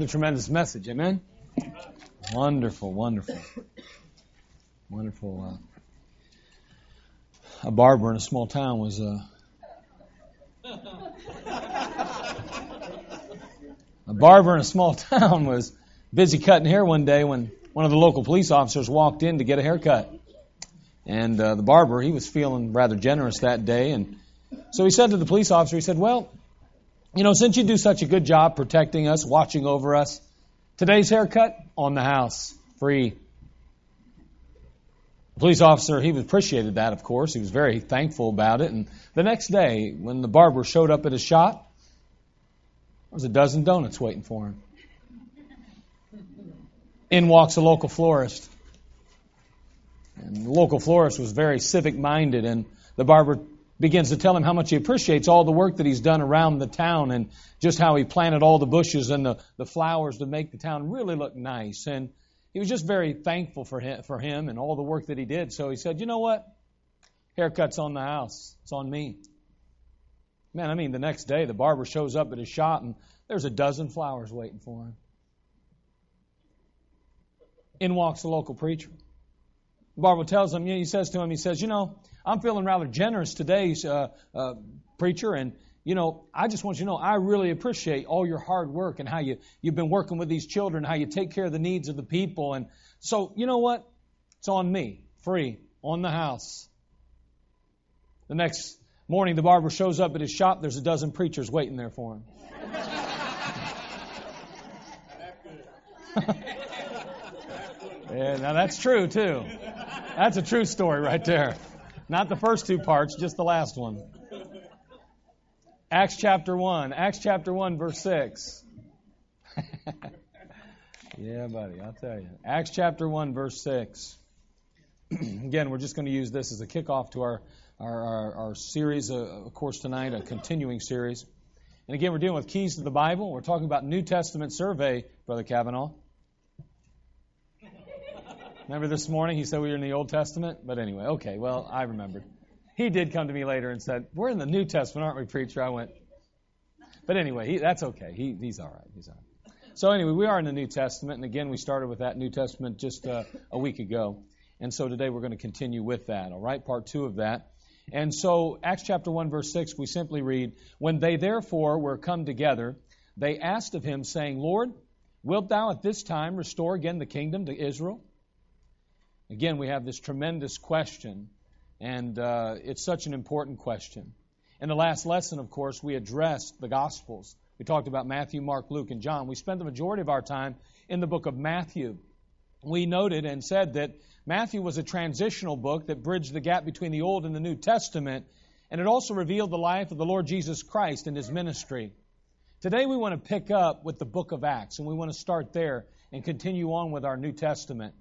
A tremendous message, amen? Wonderful, wonderful. Wonderful. Uh, a barber in a small town was. Uh, a barber in a small town was busy cutting hair one day when one of the local police officers walked in to get a haircut. And uh, the barber, he was feeling rather generous that day. And so he said to the police officer, he said, Well, you know, since you do such a good job protecting us, watching over us, today's haircut on the house, free. The police officer, he appreciated that, of course. He was very thankful about it. And the next day, when the barber showed up at his shop, there was a dozen donuts waiting for him. In walks a local florist. And the local florist was very civic minded, and the barber begins to tell him how much he appreciates all the work that he's done around the town and just how he planted all the bushes and the, the flowers to make the town really look nice. And he was just very thankful for him, for him and all the work that he did. So he said, You know what? Haircut's on the house, it's on me. Man, I mean, the next day the barber shows up at his shop and there's a dozen flowers waiting for him. In walks the local preacher. Barber tells him, he says to him, he says, You know, I'm feeling rather generous today, uh, uh, preacher, and you know, I just want you to know I really appreciate all your hard work and how you you've been working with these children, how you take care of the needs of the people, and so you know what? It's on me, free, on the house. The next morning, the barber shows up at his shop. There's a dozen preachers waiting there for him. yeah, now that's true too. That's a true story right there. Not the first two parts, just the last one. Acts chapter 1. Acts chapter 1, verse 6. yeah, buddy, I'll tell you. Acts chapter 1, verse 6. Again, we're just going to use this as a kickoff to our, our, our, our series, uh, of course, tonight, a continuing series. And again, we're dealing with keys to the Bible. We're talking about New Testament survey, Brother Kavanaugh. Remember this morning he said we were in the Old Testament? But anyway, okay, well, I remembered. He did come to me later and said, We're in the New Testament, aren't we, preacher? I went, But anyway, he, that's okay. He, he's all right. He's all right. So anyway, we are in the New Testament, and again, we started with that New Testament just uh, a week ago. And so today we're going to continue with that, all right? Part two of that. And so, Acts chapter 1, verse 6, we simply read, When they therefore were come together, they asked of him, saying, Lord, wilt thou at this time restore again the kingdom to Israel? Again, we have this tremendous question, and uh, it's such an important question. In the last lesson, of course, we addressed the Gospels. We talked about Matthew, Mark, Luke, and John. We spent the majority of our time in the book of Matthew. We noted and said that Matthew was a transitional book that bridged the gap between the Old and the New Testament, and it also revealed the life of the Lord Jesus Christ and his ministry. Today we want to pick up with the book of Acts, and we want to start there and continue on with our New Testament.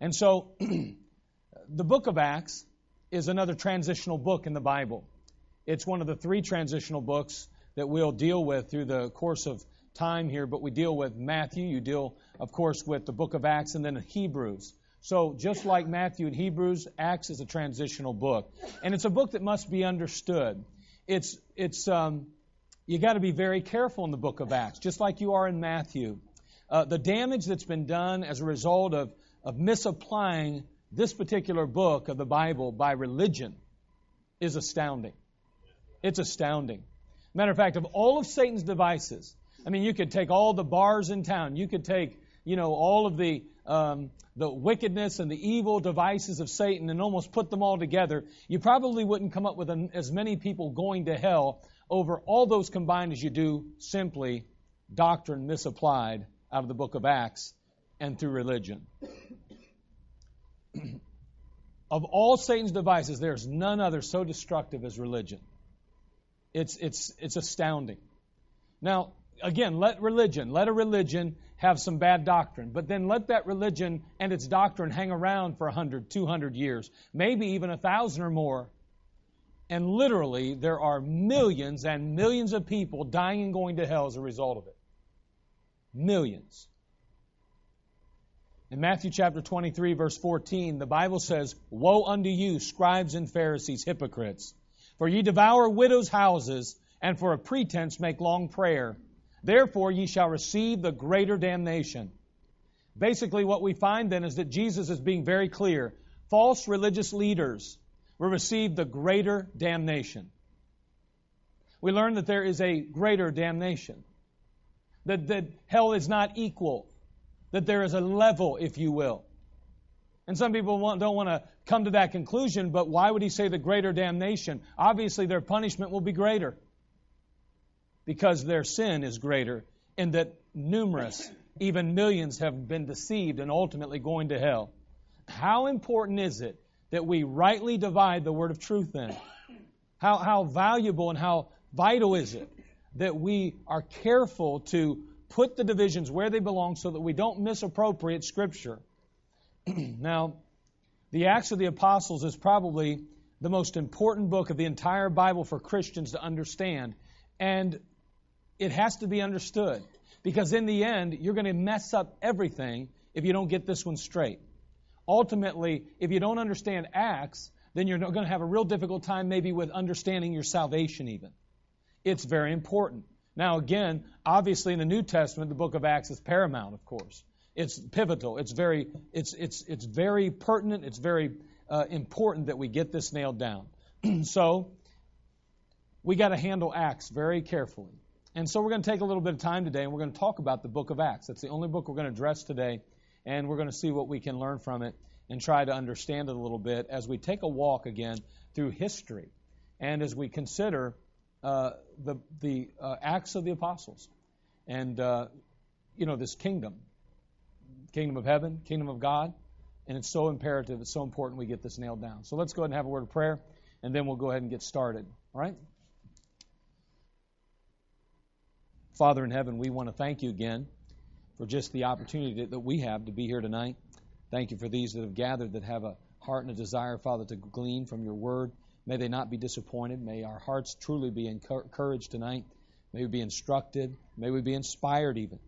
And so, the book of Acts is another transitional book in the Bible. It's one of the three transitional books that we'll deal with through the course of time here, but we deal with Matthew, you deal, of course, with the book of Acts, and then Hebrews. So, just like Matthew and Hebrews, Acts is a transitional book. And it's a book that must be understood. It's, it's, um, you got to be very careful in the book of Acts, just like you are in Matthew. Uh, the damage that's been done as a result of of misapplying this particular book of the Bible by religion is astounding. It's astounding. Matter of fact, of all of Satan's devices, I mean, you could take all the bars in town, you could take, you know, all of the um, the wickedness and the evil devices of Satan and almost put them all together. You probably wouldn't come up with an, as many people going to hell over all those combined as you do simply doctrine misapplied out of the book of Acts and through religion. of all Satan's devices, there's none other so destructive as religion. It's, it's, it's astounding. Now, again, let religion, let a religion have some bad doctrine, but then let that religion and its doctrine hang around for 100, 200 years, maybe even a thousand or more. And literally, there are millions and millions of people dying and going to hell as a result of it. Millions. In Matthew chapter 23, verse 14, the Bible says, Woe unto you, scribes and Pharisees, hypocrites! For ye devour widows' houses, and for a pretense make long prayer. Therefore, ye shall receive the greater damnation. Basically, what we find then is that Jesus is being very clear. False religious leaders will receive the greater damnation. We learn that there is a greater damnation, that, that hell is not equal, that there is a level, if you will. And some people want, don't want to come to that conclusion, but why would he say the greater damnation? Obviously, their punishment will be greater because their sin is greater, and that numerous, even millions, have been deceived and ultimately going to hell. How important is it that we rightly divide the word of truth then? How, how valuable and how vital is it that we are careful to put the divisions where they belong so that we don't misappropriate Scripture? now, the Acts of the Apostles is probably the most important book of the entire Bible for Christians to understand. And it has to be understood. Because in the end, you're going to mess up everything if you don't get this one straight. Ultimately, if you don't understand Acts, then you're going to have a real difficult time maybe with understanding your salvation even. It's very important. Now, again, obviously in the New Testament, the book of Acts is paramount, of course. It's pivotal. It's very, it's, it's, it's very pertinent. It's very uh, important that we get this nailed down. so, we got to handle Acts very carefully. And so we're going to take a little bit of time today and we're going to talk about the book of Acts. That's the only book we're going to address today. And we're going to see what we can learn from it and try to understand it a little bit as we take a walk again through history and as we consider uh, the, the uh, Acts of the Apostles and, uh, you know, this kingdom kingdom of heaven, kingdom of God. And it's so imperative, it's so important we get this nailed down. So let's go ahead and have a word of prayer, and then we'll go ahead and get started. All right? Father in heaven, we want to thank you again for just the opportunity that we have to be here tonight. Thank you for these that have gathered that have a heart and a desire, Father, to glean from your word. May they not be disappointed. May our hearts truly be encouraged tonight. May we be instructed. May we be inspired even.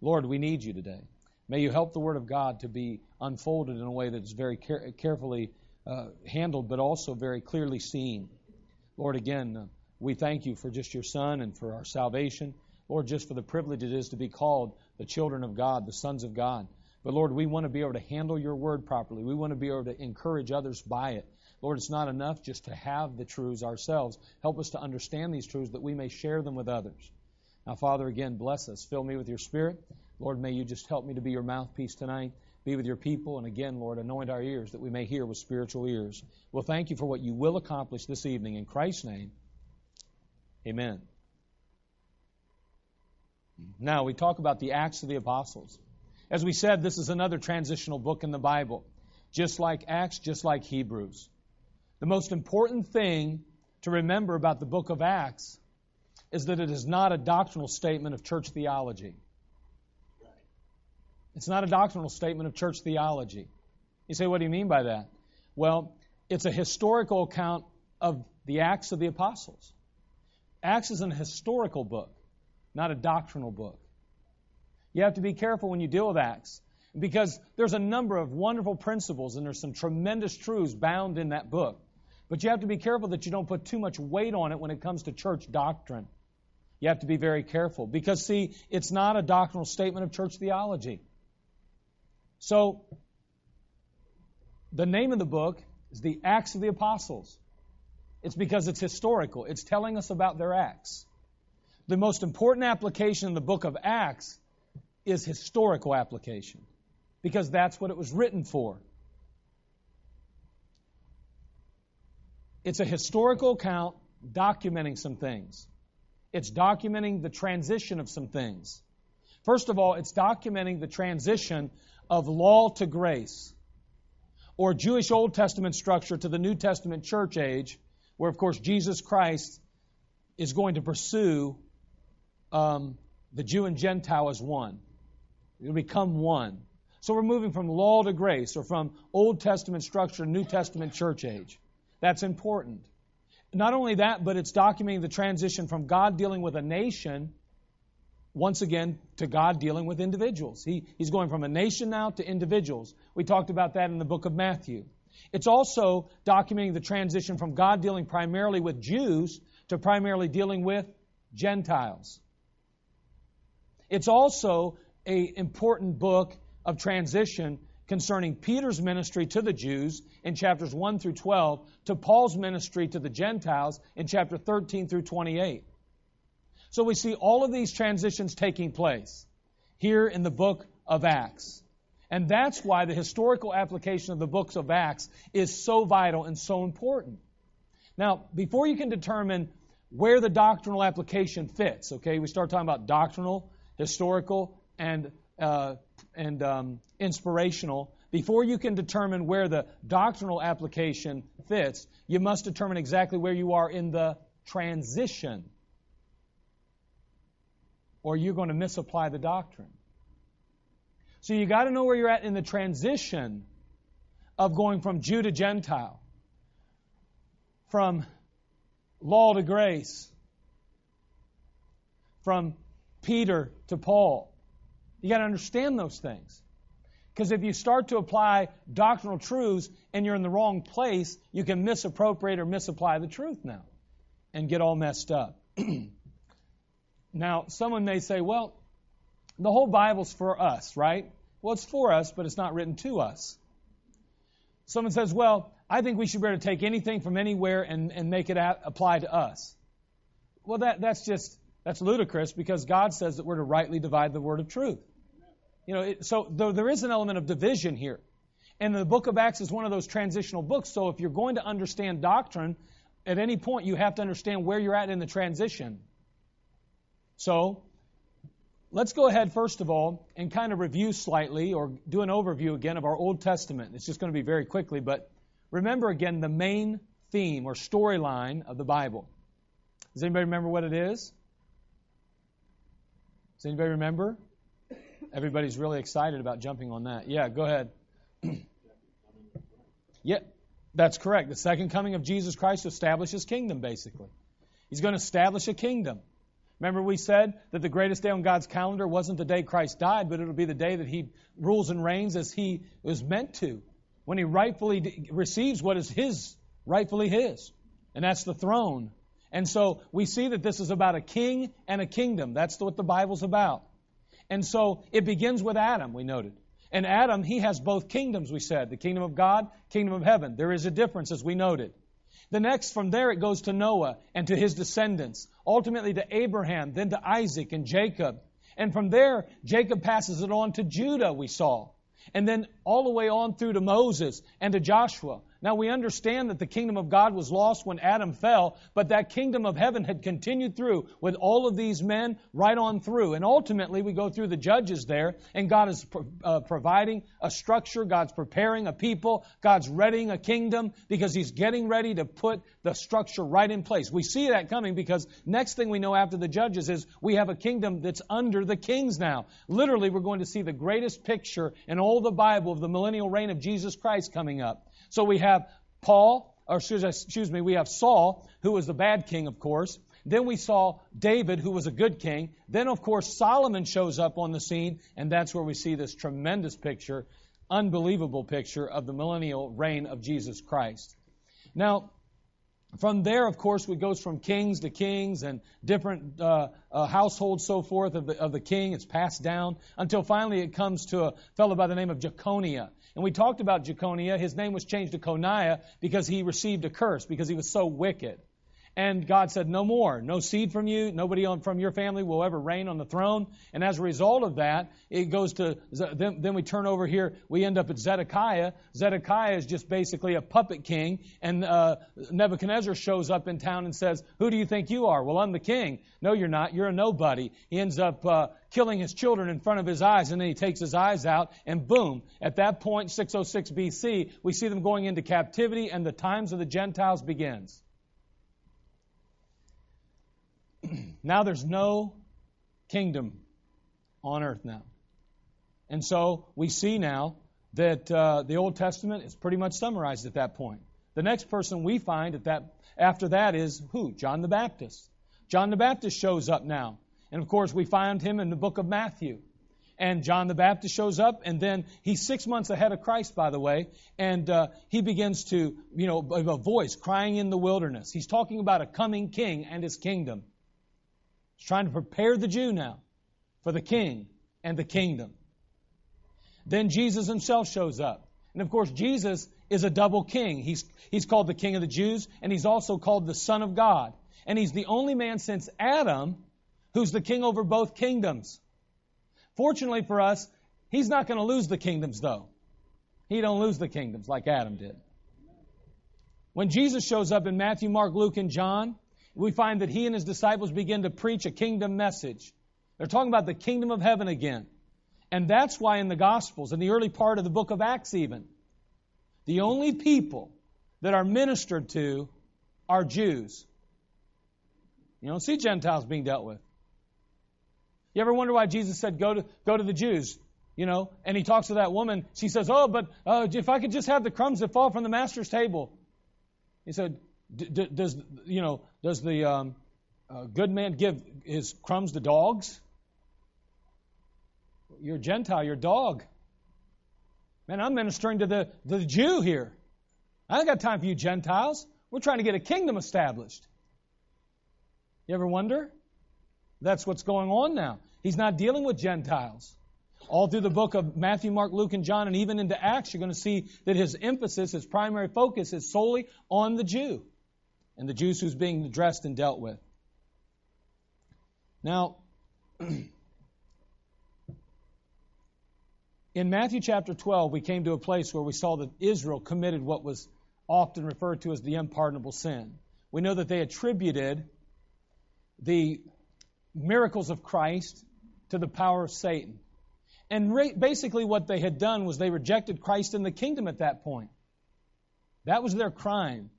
Lord, we need you today. May you help the Word of God to be unfolded in a way that is very care- carefully uh, handled, but also very clearly seen. Lord, again, uh, we thank you for just your Son and for our salvation. Lord, just for the privilege it is to be called the children of God, the sons of God. But Lord, we want to be able to handle your word properly. We want to be able to encourage others by it. Lord, it's not enough just to have the truths ourselves. Help us to understand these truths that we may share them with others. Now, Father, again, bless us. Fill me with your spirit. Lord, may you just help me to be your mouthpiece tonight. Be with your people. And again, Lord, anoint our ears that we may hear with spiritual ears. Well, thank you for what you will accomplish this evening. In Christ's name, amen. Now, we talk about the Acts of the Apostles. As we said, this is another transitional book in the Bible, just like Acts, just like Hebrews. The most important thing to remember about the book of Acts is that it is not a doctrinal statement of church theology. It's not a doctrinal statement of church theology. You say, what do you mean by that? Well, it's a historical account of the Acts of the Apostles. Acts is an historical book not a doctrinal book. You have to be careful when you deal with Acts because there's a number of wonderful principles and there's some tremendous truths bound in that book. But you have to be careful that you don't put too much weight on it when it comes to church doctrine. You have to be very careful because, see, it's not a doctrinal statement of church theology. So, the name of the book is the Acts of the Apostles. It's because it's historical, it's telling us about their acts the most important application in the book of Acts is historical application because that's what it was written for. It's a historical account documenting some things. It's documenting the transition of some things. First of all, it's documenting the transition of law to grace, or Jewish Old Testament structure to the New Testament church age, where, of course, Jesus Christ is going to pursue um, the Jew and Gentile as one. You become one. So we're moving from law to grace, or from Old Testament structure to New Testament church age. That's important. Not only that, but it's documenting the transition from God dealing with a nation, once again, to God dealing with individuals. He, he's going from a nation now to individuals. We talked about that in the book of Matthew. It's also documenting the transition from God dealing primarily with Jews to primarily dealing with Gentiles. It's also a important book of transition concerning Peter's ministry to the Jews in chapters 1 through 12 to Paul's ministry to the Gentiles in chapter 13 through 28. So we see all of these transitions taking place here in the book of Acts. And that's why the historical application of the books of Acts is so vital and so important. Now, before you can determine where the doctrinal application fits, okay, we start talking about doctrinal, historical, and uh, and um, inspirational. Before you can determine where the doctrinal application fits, you must determine exactly where you are in the transition, or you're going to misapply the doctrine. So you got to know where you're at in the transition of going from Jew to Gentile, from law to grace, from Peter to Paul. You got to understand those things. Because if you start to apply doctrinal truths and you're in the wrong place, you can misappropriate or misapply the truth now and get all messed up. now, someone may say, well, the whole Bible's for us, right? Well, it's for us, but it's not written to us. Someone says, well, I think we should be able to take anything from anywhere and, and make it apply to us. Well, that, that's just, that's ludicrous because God says that we're to rightly divide the word of truth. You know, it, so there is an element of division here. And the book of Acts is one of those transitional books. So if you're going to understand doctrine, at any point you have to understand where you're at in the transition. So let's go ahead, first of all, and kind of review slightly or do an overview again of our Old Testament. It's just going to be very quickly, but remember again the main theme or storyline of the Bible. Does anybody remember what it is? Does anybody remember? Everybody's really excited about jumping on that. Yeah, go ahead. yeah, that's correct. The second coming of Jesus Christ establishes kingdom, basically. He's going to establish a kingdom. Remember, we said that the greatest day on God's calendar wasn't the day Christ died, but it'll be the day that He rules and reigns as He was meant to, when He rightfully receives what is His, rightfully His, and that's the throne. And so we see that this is about a king and a kingdom. That's what the Bible's about. And so it begins with Adam, we noted. And Adam, he has both kingdoms, we said the kingdom of God, kingdom of heaven. There is a difference, as we noted. The next, from there, it goes to Noah and to his descendants, ultimately to Abraham, then to Isaac and Jacob. And from there, Jacob passes it on to Judah, we saw. And then all the way on through to Moses and to Joshua. Now we understand that the kingdom of God was lost when Adam fell, but that kingdom of heaven had continued through with all of these men right on through. And ultimately we go through the judges there, and God is uh, providing a structure, God's preparing a people, God's readying a kingdom because He's getting ready to put the structure right in place. We see that coming because next thing we know after the judges is we have a kingdom that's under the kings now. Literally, we're going to see the greatest picture in all the Bible of the millennial reign of Jesus Christ coming up. So we have Paul, or excuse me, we have Saul, who was the bad king, of course. Then we saw David, who was a good king. Then, of course, Solomon shows up on the scene, and that's where we see this tremendous picture, unbelievable picture of the millennial reign of Jesus Christ. Now, from there, of course, it goes from kings to kings and different uh, uh, households, so forth, of the, of the king. It's passed down until finally it comes to a fellow by the name of Jeconiah. And we talked about Jeconiah. His name was changed to Coniah because he received a curse, because he was so wicked. And God said, No more, no seed from you, nobody on, from your family will ever reign on the throne. And as a result of that, it goes to, then, then we turn over here, we end up at Zedekiah. Zedekiah is just basically a puppet king. And uh, Nebuchadnezzar shows up in town and says, Who do you think you are? Well, I'm the king. No, you're not. You're a nobody. He ends up uh, killing his children in front of his eyes, and then he takes his eyes out, and boom, at that point, 606 BC, we see them going into captivity, and the times of the Gentiles begins. now there's no kingdom on earth now. And so we see now that uh, the Old Testament is pretty much summarized at that point. The next person we find at that after that is who? John the Baptist. John the Baptist shows up now. And of course, we find him in the book of Matthew. And John the Baptist shows up, and then he's six months ahead of Christ, by the way, and uh, he begins to, you know, a voice crying in the wilderness. He's talking about a coming king and his kingdom. He's trying to prepare the Jew now for the king and the kingdom. Then Jesus himself shows up. And of course, Jesus is a double king. He's, he's called the king of the Jews, and he's also called the son of God. And he's the only man since Adam who's the king over both kingdoms. Fortunately for us, he's not going to lose the kingdoms, though. He don't lose the kingdoms like Adam did. When Jesus shows up in Matthew, Mark, Luke, and John, we find that he and his disciples begin to preach a kingdom message. They're talking about the kingdom of heaven again. And that's why in the Gospels, in the early part of the book of Acts even, the only people that are ministered to are Jews. You don't see Gentiles being dealt with. You ever wonder why Jesus said, go to, go to the Jews? You know, and he talks to that woman. She says, Oh, but uh, if I could just have the crumbs that fall from the master's table. He said, Does, you know, does the um, uh, good man give his crumbs to dogs? You're a Gentile, you're a dog. Man, I'm ministering to the, the Jew here. I ain't got time for you Gentiles. We're trying to get a kingdom established. You ever wonder? That's what's going on now. He's not dealing with Gentiles. All through the book of Matthew, Mark, Luke, and John, and even into Acts, you're going to see that his emphasis, his primary focus, is solely on the Jew and the Jews who's being addressed and dealt with. Now, in Matthew chapter 12, we came to a place where we saw that Israel committed what was often referred to as the unpardonable sin. We know that they attributed the miracles of Christ to the power of Satan. And basically, what they had done was they rejected Christ in the kingdom at that point. That was their crime.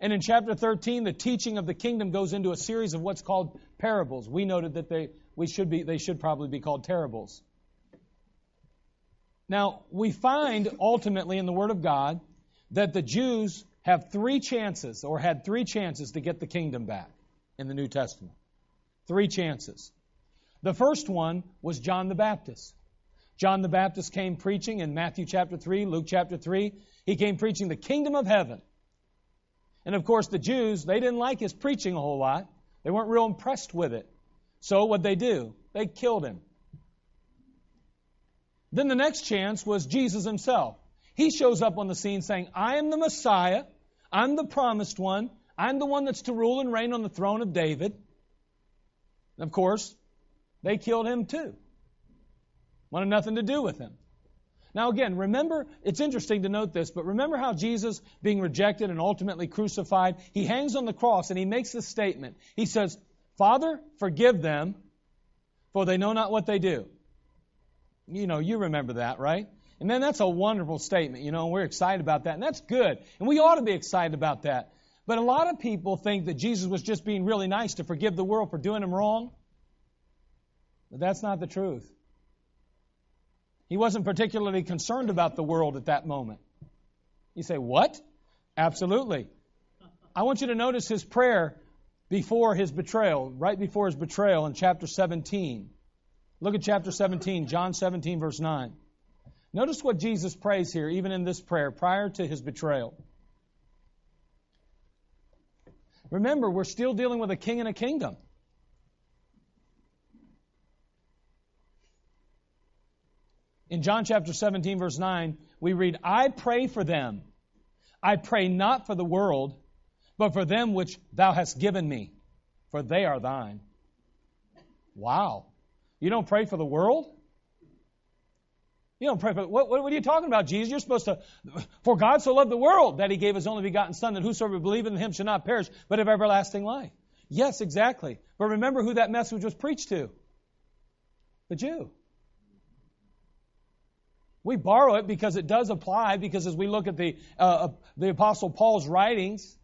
And in chapter 13, the teaching of the kingdom goes into a series of what's called parables. We noted that they, we should be, they should probably be called terribles. Now, we find ultimately in the Word of God that the Jews have three chances, or had three chances, to get the kingdom back in the New Testament. Three chances. The first one was John the Baptist. John the Baptist came preaching in Matthew chapter 3, Luke chapter 3. He came preaching the kingdom of heaven. And of course, the Jews, they didn't like his preaching a whole lot. They weren't real impressed with it. So what they do? They killed him. Then the next chance was Jesus himself. He shows up on the scene saying, I am the Messiah. I'm the promised one. I'm the one that's to rule and reign on the throne of David. And of course, they killed him too. Wanted nothing to do with him. Now, again, remember, it's interesting to note this, but remember how Jesus, being rejected and ultimately crucified, he hangs on the cross and he makes this statement. He says, Father, forgive them, for they know not what they do. You know, you remember that, right? And then that's a wonderful statement, you know, and we're excited about that, and that's good. And we ought to be excited about that. But a lot of people think that Jesus was just being really nice to forgive the world for doing them wrong. But that's not the truth. He wasn't particularly concerned about the world at that moment. You say, What? Absolutely. I want you to notice his prayer before his betrayal, right before his betrayal in chapter 17. Look at chapter 17, John 17, verse 9. Notice what Jesus prays here, even in this prayer, prior to his betrayal. Remember, we're still dealing with a king and a kingdom. In John chapter 17, verse 9, we read, I pray for them. I pray not for the world, but for them which thou hast given me, for they are thine. Wow. You don't pray for the world? You don't pray for what, what, are you talking about, Jesus? You're supposed to, for God so loved the world that He gave His only begotten Son, that whosoever believeth in Him shall not perish, but have everlasting life. Yes, exactly. But remember who that message was preached to? The Jew. We borrow it because it does apply, because as we look at the, uh, uh, the Apostle Paul's writings,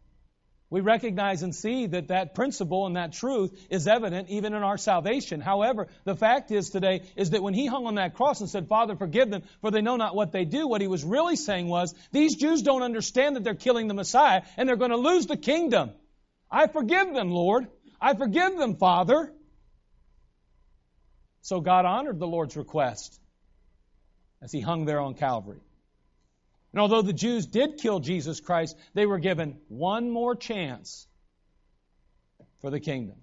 we recognize and see that that principle and that truth is evident even in our salvation. However, the fact is today is that when he hung on that cross and said, Father, forgive them, for they know not what they do, what he was really saying was, these Jews don't understand that they're killing the Messiah and they're going to lose the kingdom. I forgive them, Lord. I forgive them, Father. So God honored the Lord's request as he hung there on Calvary. And although the Jews did kill Jesus Christ, they were given one more chance for the kingdom.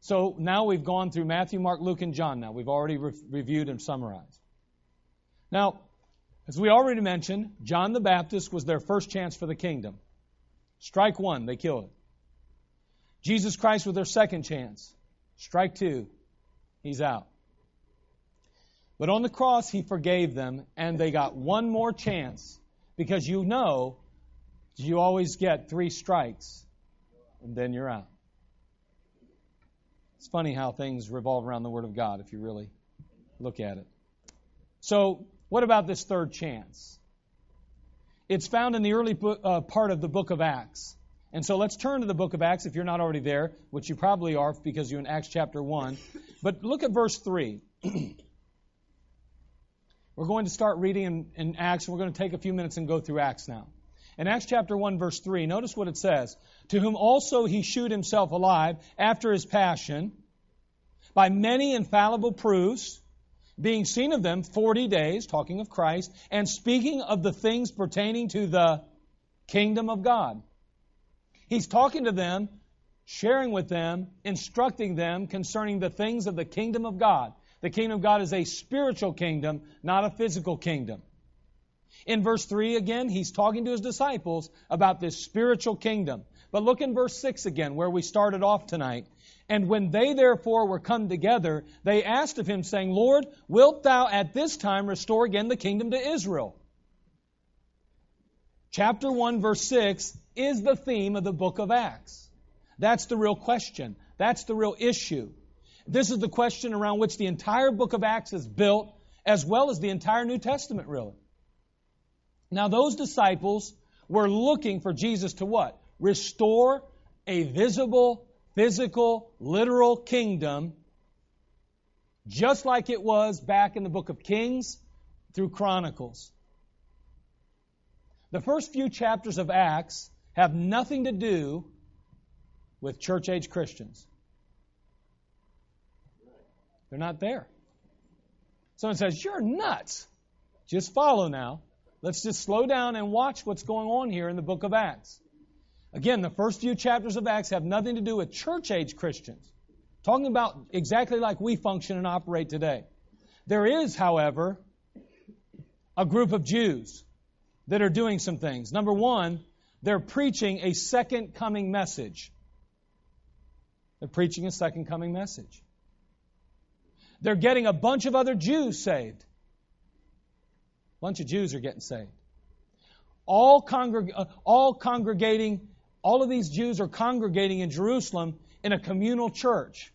So now we've gone through Matthew, Mark, Luke, and John now. We've already re- reviewed and summarized. Now, as we already mentioned, John the Baptist was their first chance for the kingdom. Strike one, they killed it. Jesus Christ was their second chance. Strike two, he's out. But on the cross, he forgave them, and they got one more chance because you know you always get three strikes, and then you're out. It's funny how things revolve around the Word of God if you really look at it. So, what about this third chance? It's found in the early book, uh, part of the book of Acts. And so let's turn to the book of Acts if you're not already there, which you probably are because you're in Acts chapter 1. But look at verse 3. we're going to start reading in, in Acts. We're going to take a few minutes and go through Acts now. In Acts chapter 1, verse 3, notice what it says. To whom also he shewed himself alive after his passion by many infallible proofs, being seen of them forty days, talking of Christ, and speaking of the things pertaining to the kingdom of God. He's talking to them, sharing with them, instructing them concerning the things of the kingdom of God. The kingdom of God is a spiritual kingdom, not a physical kingdom. In verse 3 again, he's talking to his disciples about this spiritual kingdom. But look in verse 6 again, where we started off tonight. And when they therefore were come together, they asked of him, saying, Lord, wilt thou at this time restore again the kingdom to Israel? Chapter 1, verse 6 is the theme of the book of Acts. That's the real question. That's the real issue. This is the question around which the entire book of Acts is built, as well as the entire New Testament, really. Now, those disciples were looking for Jesus to what? Restore a visible, physical, literal kingdom, just like it was back in the book of Kings through Chronicles. The first few chapters of Acts have nothing to do with church age Christians. They're not there. Someone says, You're nuts. Just follow now. Let's just slow down and watch what's going on here in the book of Acts. Again, the first few chapters of Acts have nothing to do with church age Christians. Talking about exactly like we function and operate today. There is, however, a group of Jews that are doing some things. Number one, they're preaching a second coming message. They're preaching a second coming message. They're getting a bunch of other Jews saved. A bunch of Jews are getting saved. All, congreg- uh, all congregating, all of these Jews are congregating in Jerusalem in a communal church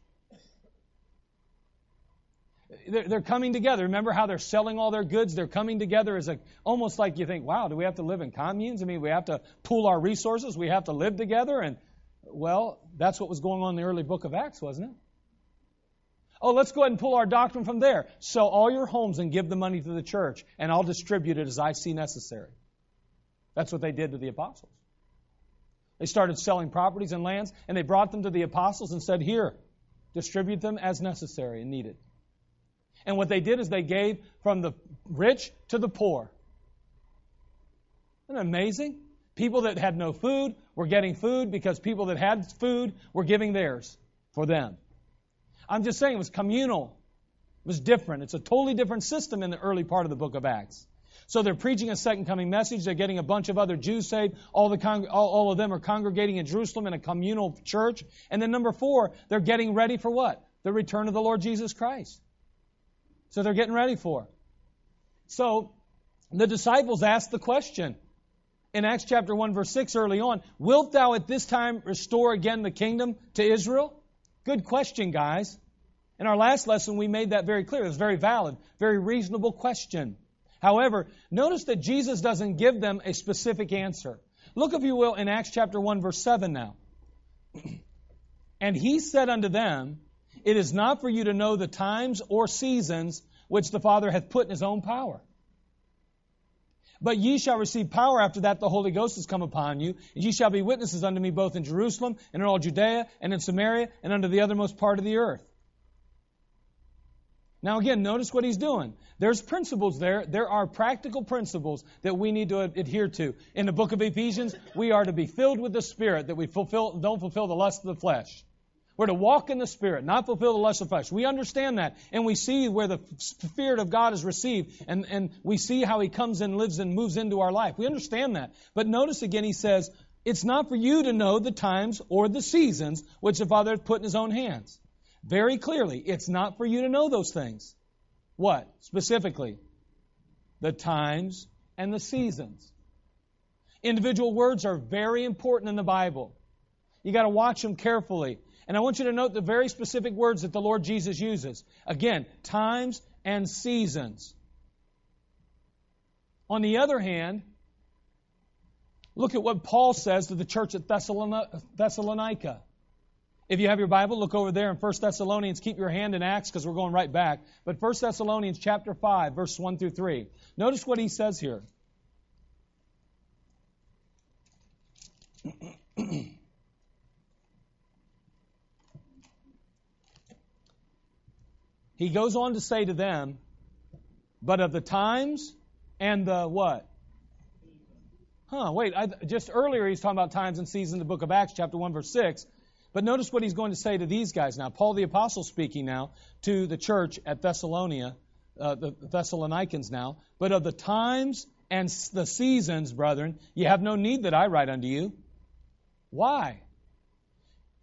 they're coming together. Remember how they're selling all their goods? They're coming together as a almost like you think, wow, do we have to live in communes? I mean, we have to pool our resources. We have to live together. And well, that's what was going on in the early book of Acts, wasn't it? Oh, let's go ahead and pull our doctrine from there. Sell all your homes and give the money to the church, and I'll distribute it as I see necessary. That's what they did to the apostles. They started selling properties and lands, and they brought them to the apostles and said, Here, distribute them as necessary and needed. And what they did is they gave from the rich to the poor. Isn't that amazing? People that had no food were getting food because people that had food were giving theirs for them. I'm just saying it was communal. It was different. It's a totally different system in the early part of the book of Acts. So they're preaching a second coming message. They're getting a bunch of other Jews saved. All, the con- all, all of them are congregating in Jerusalem in a communal church. And then number four, they're getting ready for what? The return of the Lord Jesus Christ. So they're getting ready for. So the disciples asked the question in Acts chapter 1, verse 6 early on Wilt thou at this time restore again the kingdom to Israel? Good question, guys. In our last lesson, we made that very clear. It was very valid, very reasonable question. However, notice that Jesus doesn't give them a specific answer. Look, if you will, in Acts chapter 1, verse 7 now. and he said unto them, it is not for you to know the times or seasons which the Father hath put in his own power. But ye shall receive power after that the Holy Ghost has come upon you, and ye shall be witnesses unto me both in Jerusalem and in all Judea and in Samaria and unto the othermost part of the earth. Now again, notice what he's doing. There's principles there. There are practical principles that we need to adhere to. In the book of Ephesians, we are to be filled with the Spirit, that we fulfill, don't fulfill the lust of the flesh. We're to walk in the Spirit, not fulfill the lust of flesh. We understand that, and we see where the Spirit of God is received, and, and we see how He comes and lives and moves into our life. We understand that. But notice again, He says, it's not for you to know the times or the seasons which the Father hath put in His own hands. Very clearly, it's not for you to know those things. What? Specifically, the times and the seasons. Individual words are very important in the Bible. You got to watch them carefully. And I want you to note the very specific words that the Lord Jesus uses. Again, times and seasons. On the other hand, look at what Paul says to the church at Thessalonica. If you have your Bible, look over there in 1 Thessalonians. Keep your hand in Acts because we're going right back. But 1 Thessalonians chapter 5, verse 1 through 3. Notice what he says here. he goes on to say to them, but of the times and the what? Huh, wait, I, just earlier he's talking about times and seasons in the book of Acts, chapter 1, verse 6. But notice what he's going to say to these guys now. Paul the Apostle speaking now to the church at Thessalonia, uh, the Thessalonians now. But of the times and the seasons, brethren, you have no need that I write unto you. Why?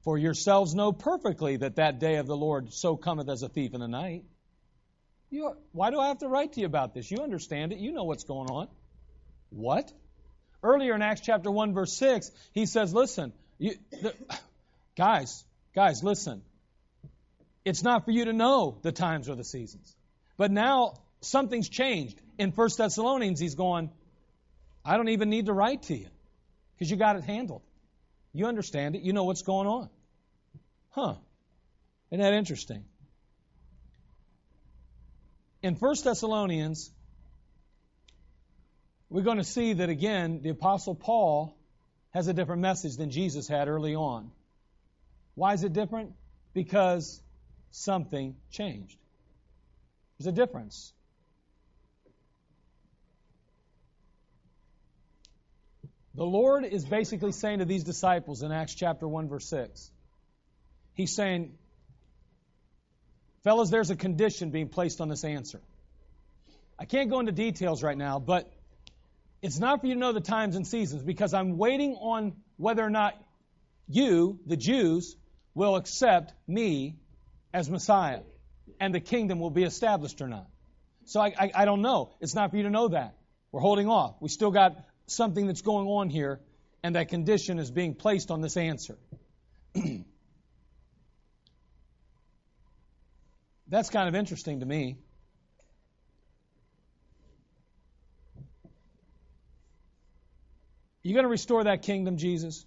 For yourselves know perfectly that that day of the Lord so cometh as a thief in the night. Why do I have to write to you about this? You understand it. You know what's going on. What? Earlier in Acts chapter 1, verse 6, he says, Listen, you, the, guys, guys, listen. It's not for you to know the times or the seasons. But now something's changed. In 1 Thessalonians, he's going, I don't even need to write to you because you got it handled. You understand it. You know what's going on. Huh. Isn't that interesting? In 1 Thessalonians, we're going to see that again, the Apostle Paul has a different message than Jesus had early on. Why is it different? Because something changed. There's a difference. The Lord is basically saying to these disciples in Acts chapter 1, verse 6, He's saying, Fellas, there's a condition being placed on this answer. I can't go into details right now, but it's not for you to know the times and seasons because I'm waiting on whether or not you, the Jews, will accept me as Messiah and the kingdom will be established or not. So I, I, I don't know. It's not for you to know that. We're holding off. We still got something that's going on here, and that condition is being placed on this answer. that's kind of interesting to me. You going to restore that kingdom, Jesus?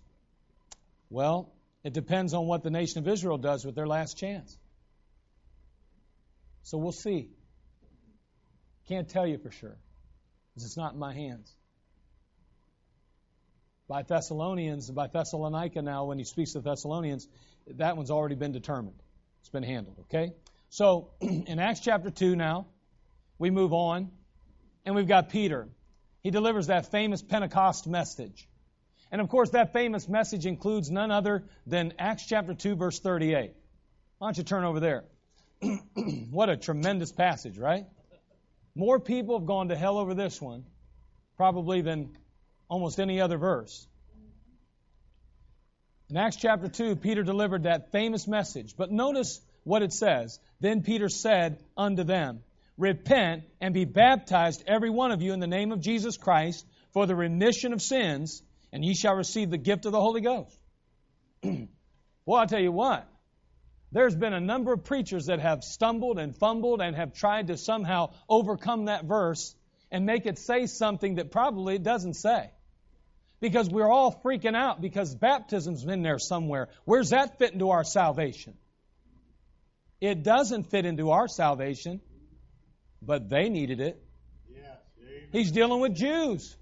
Well, it depends on what the nation of Israel does with their last chance. So we'll see. Can't tell you for sure because it's not in my hands by Thessalonians, by Thessalonica now, when he speaks to Thessalonians, that one's already been determined. It's been handled, okay? So in Acts chapter 2 now, we move on, and we've got Peter. He delivers that famous Pentecost message. And of course, that famous message includes none other than Acts chapter 2, verse 38. Why don't you turn over there? what a tremendous passage, right? More people have gone to hell over this one, probably, than almost any other verse. In Acts chapter 2, Peter delivered that famous message. But notice what it says. Then Peter said unto them, Repent and be baptized, every one of you, in the name of Jesus Christ, for the remission of sins, and ye shall receive the gift of the Holy Ghost. well, I'll tell you what. There's been a number of preachers that have stumbled and fumbled and have tried to somehow overcome that verse and make it say something that probably it doesn't say because we're all freaking out because baptism's in there somewhere. Where's that fit into our salvation? It doesn't fit into our salvation, but they needed it. He's dealing with Jews.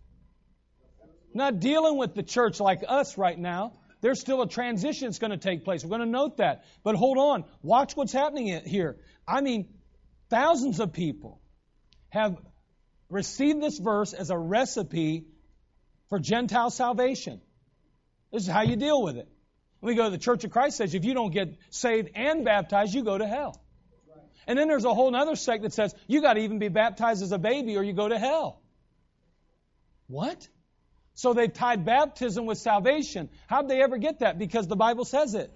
Not dealing with the church like us right now. There's still a transition that's going to take place. We're going to note that. But hold on. Watch what's happening here. I mean, thousands of people have received this verse as a recipe for Gentile salvation. This is how you deal with it. We go to the Church of Christ says if you don't get saved and baptized, you go to hell. And then there's a whole other sect that says you got to even be baptized as a baby or you go to hell. What? So they've tied baptism with salvation. How'd they ever get that? Because the Bible says it.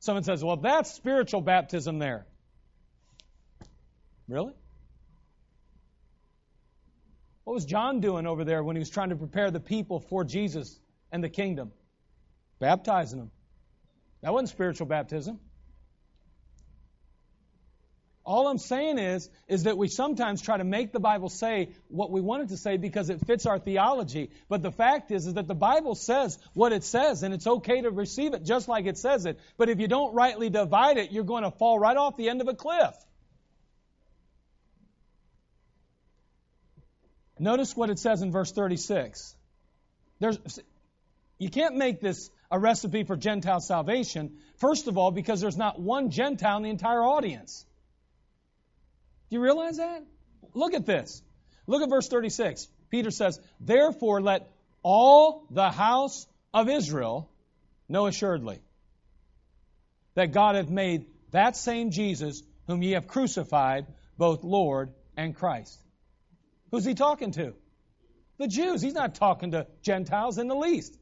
Someone says, well, that's spiritual baptism there. Really? What was John doing over there when he was trying to prepare the people for Jesus and the kingdom? Baptizing them. That wasn't spiritual baptism. All I'm saying is, is that we sometimes try to make the Bible say what we want it to say because it fits our theology. But the fact is, is that the Bible says what it says, and it's okay to receive it just like it says it. But if you don't rightly divide it, you're going to fall right off the end of a cliff. Notice what it says in verse 36. There's, you can't make this a recipe for Gentile salvation, first of all, because there's not one Gentile in the entire audience. Do you realize that? Look at this. Look at verse 36. Peter says, Therefore let all the house of Israel know assuredly that God hath made that same Jesus whom ye have crucified both Lord and Christ. Who's he talking to? The Jews. He's not talking to Gentiles in the least.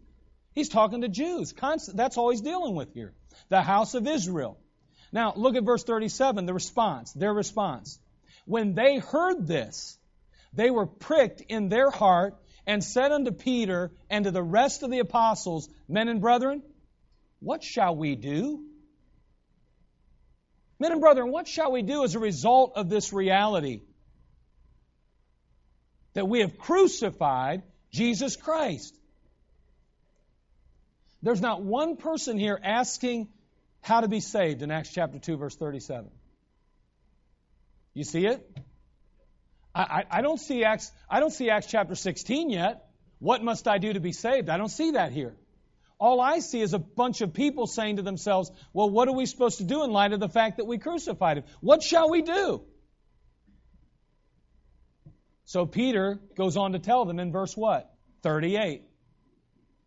He's talking to Jews. That's all he's dealing with here. The house of Israel. Now, look at verse 37, the response, their response. When they heard this, they were pricked in their heart and said unto Peter and to the rest of the apostles, Men and brethren, what shall we do? Men and brethren, what shall we do as a result of this reality? That we have crucified Jesus Christ. There's not one person here asking how to be saved in Acts chapter 2, verse 37. You see it? I, I, I, don't see Acts, I don't see Acts chapter 16 yet. What must I do to be saved? I don't see that here. All I see is a bunch of people saying to themselves, well, what are we supposed to do in light of the fact that we crucified him? What shall we do? So Peter goes on to tell them in verse what? 38.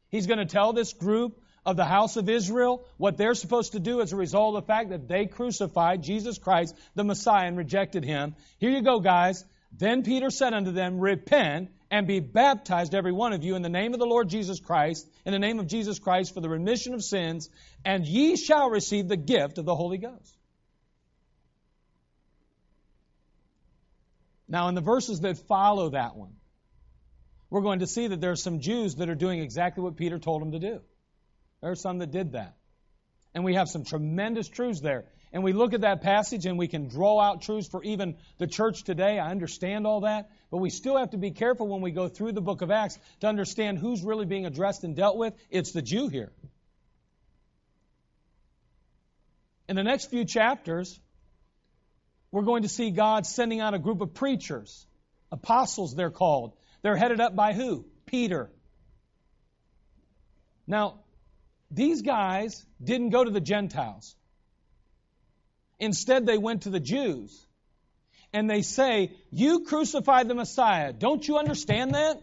He's going to tell this group of the house of Israel what they're supposed to do as a result of the fact that they crucified Jesus Christ, the Messiah, and rejected him. Here you go, guys. Then Peter said unto them, Repent and be baptized, every one of you, in the name of the Lord Jesus Christ, in the name of Jesus Christ, for the remission of sins, and ye shall receive the gift of the Holy Ghost. Now, in the verses that follow that one, we're going to see that there are some Jews that are doing exactly what Peter told them to do. There are some that did that. And we have some tremendous truths there. And we look at that passage and we can draw out truths for even the church today. I understand all that. But we still have to be careful when we go through the book of Acts to understand who's really being addressed and dealt with. It's the Jew here. In the next few chapters, we're going to see God sending out a group of preachers, apostles they're called. They're headed up by who? Peter. Now, these guys didn't go to the Gentiles. Instead, they went to the Jews. And they say, You crucified the Messiah. Don't you understand that?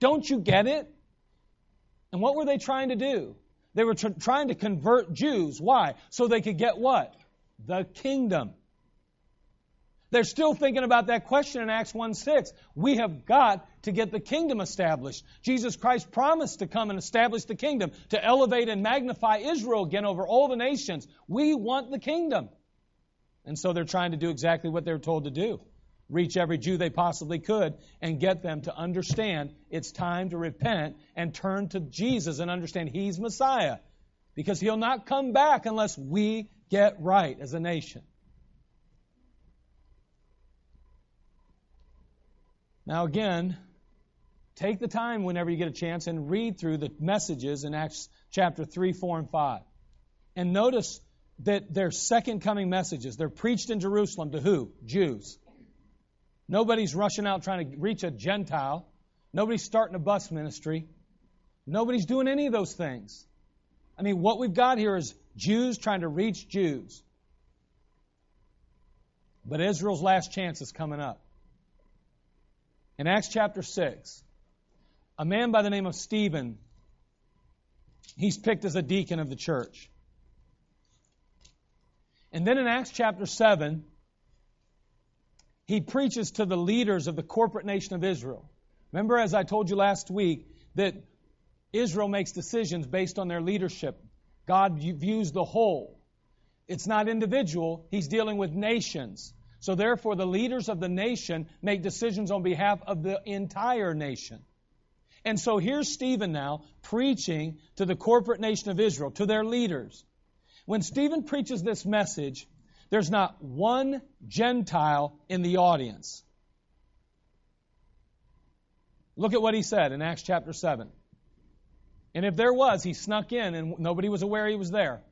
Don't you get it? And what were they trying to do? They were tr- trying to convert Jews. Why? So they could get what? The kingdom. They're still thinking about that question in Acts 1 6. We have got to get the kingdom established. Jesus Christ promised to come and establish the kingdom, to elevate and magnify Israel again over all the nations. We want the kingdom. And so they're trying to do exactly what they're told to do reach every Jew they possibly could and get them to understand it's time to repent and turn to Jesus and understand He's Messiah. Because He'll not come back unless we get right as a nation. Now, again, take the time whenever you get a chance and read through the messages in Acts chapter 3, 4, and 5. And notice that they're second coming messages. They're preached in Jerusalem to who? Jews. Nobody's rushing out trying to reach a Gentile. Nobody's starting a bus ministry. Nobody's doing any of those things. I mean, what we've got here is Jews trying to reach Jews. But Israel's last chance is coming up. In Acts chapter 6, a man by the name of Stephen he's picked as a deacon of the church. And then in Acts chapter 7, he preaches to the leaders of the corporate nation of Israel. Remember, as I told you last week, that Israel makes decisions based on their leadership. God views the whole. It's not individual, he's dealing with nations. So therefore, the leaders of the nation make decisions on behalf of the entire nation. And so here's Stephen now preaching to the corporate nation of Israel, to their leaders. When Stephen preaches this message, there's not one Gentile in the audience. Look at what he said in Acts chapter 7. And if there was, he snuck in and nobody was aware he was there.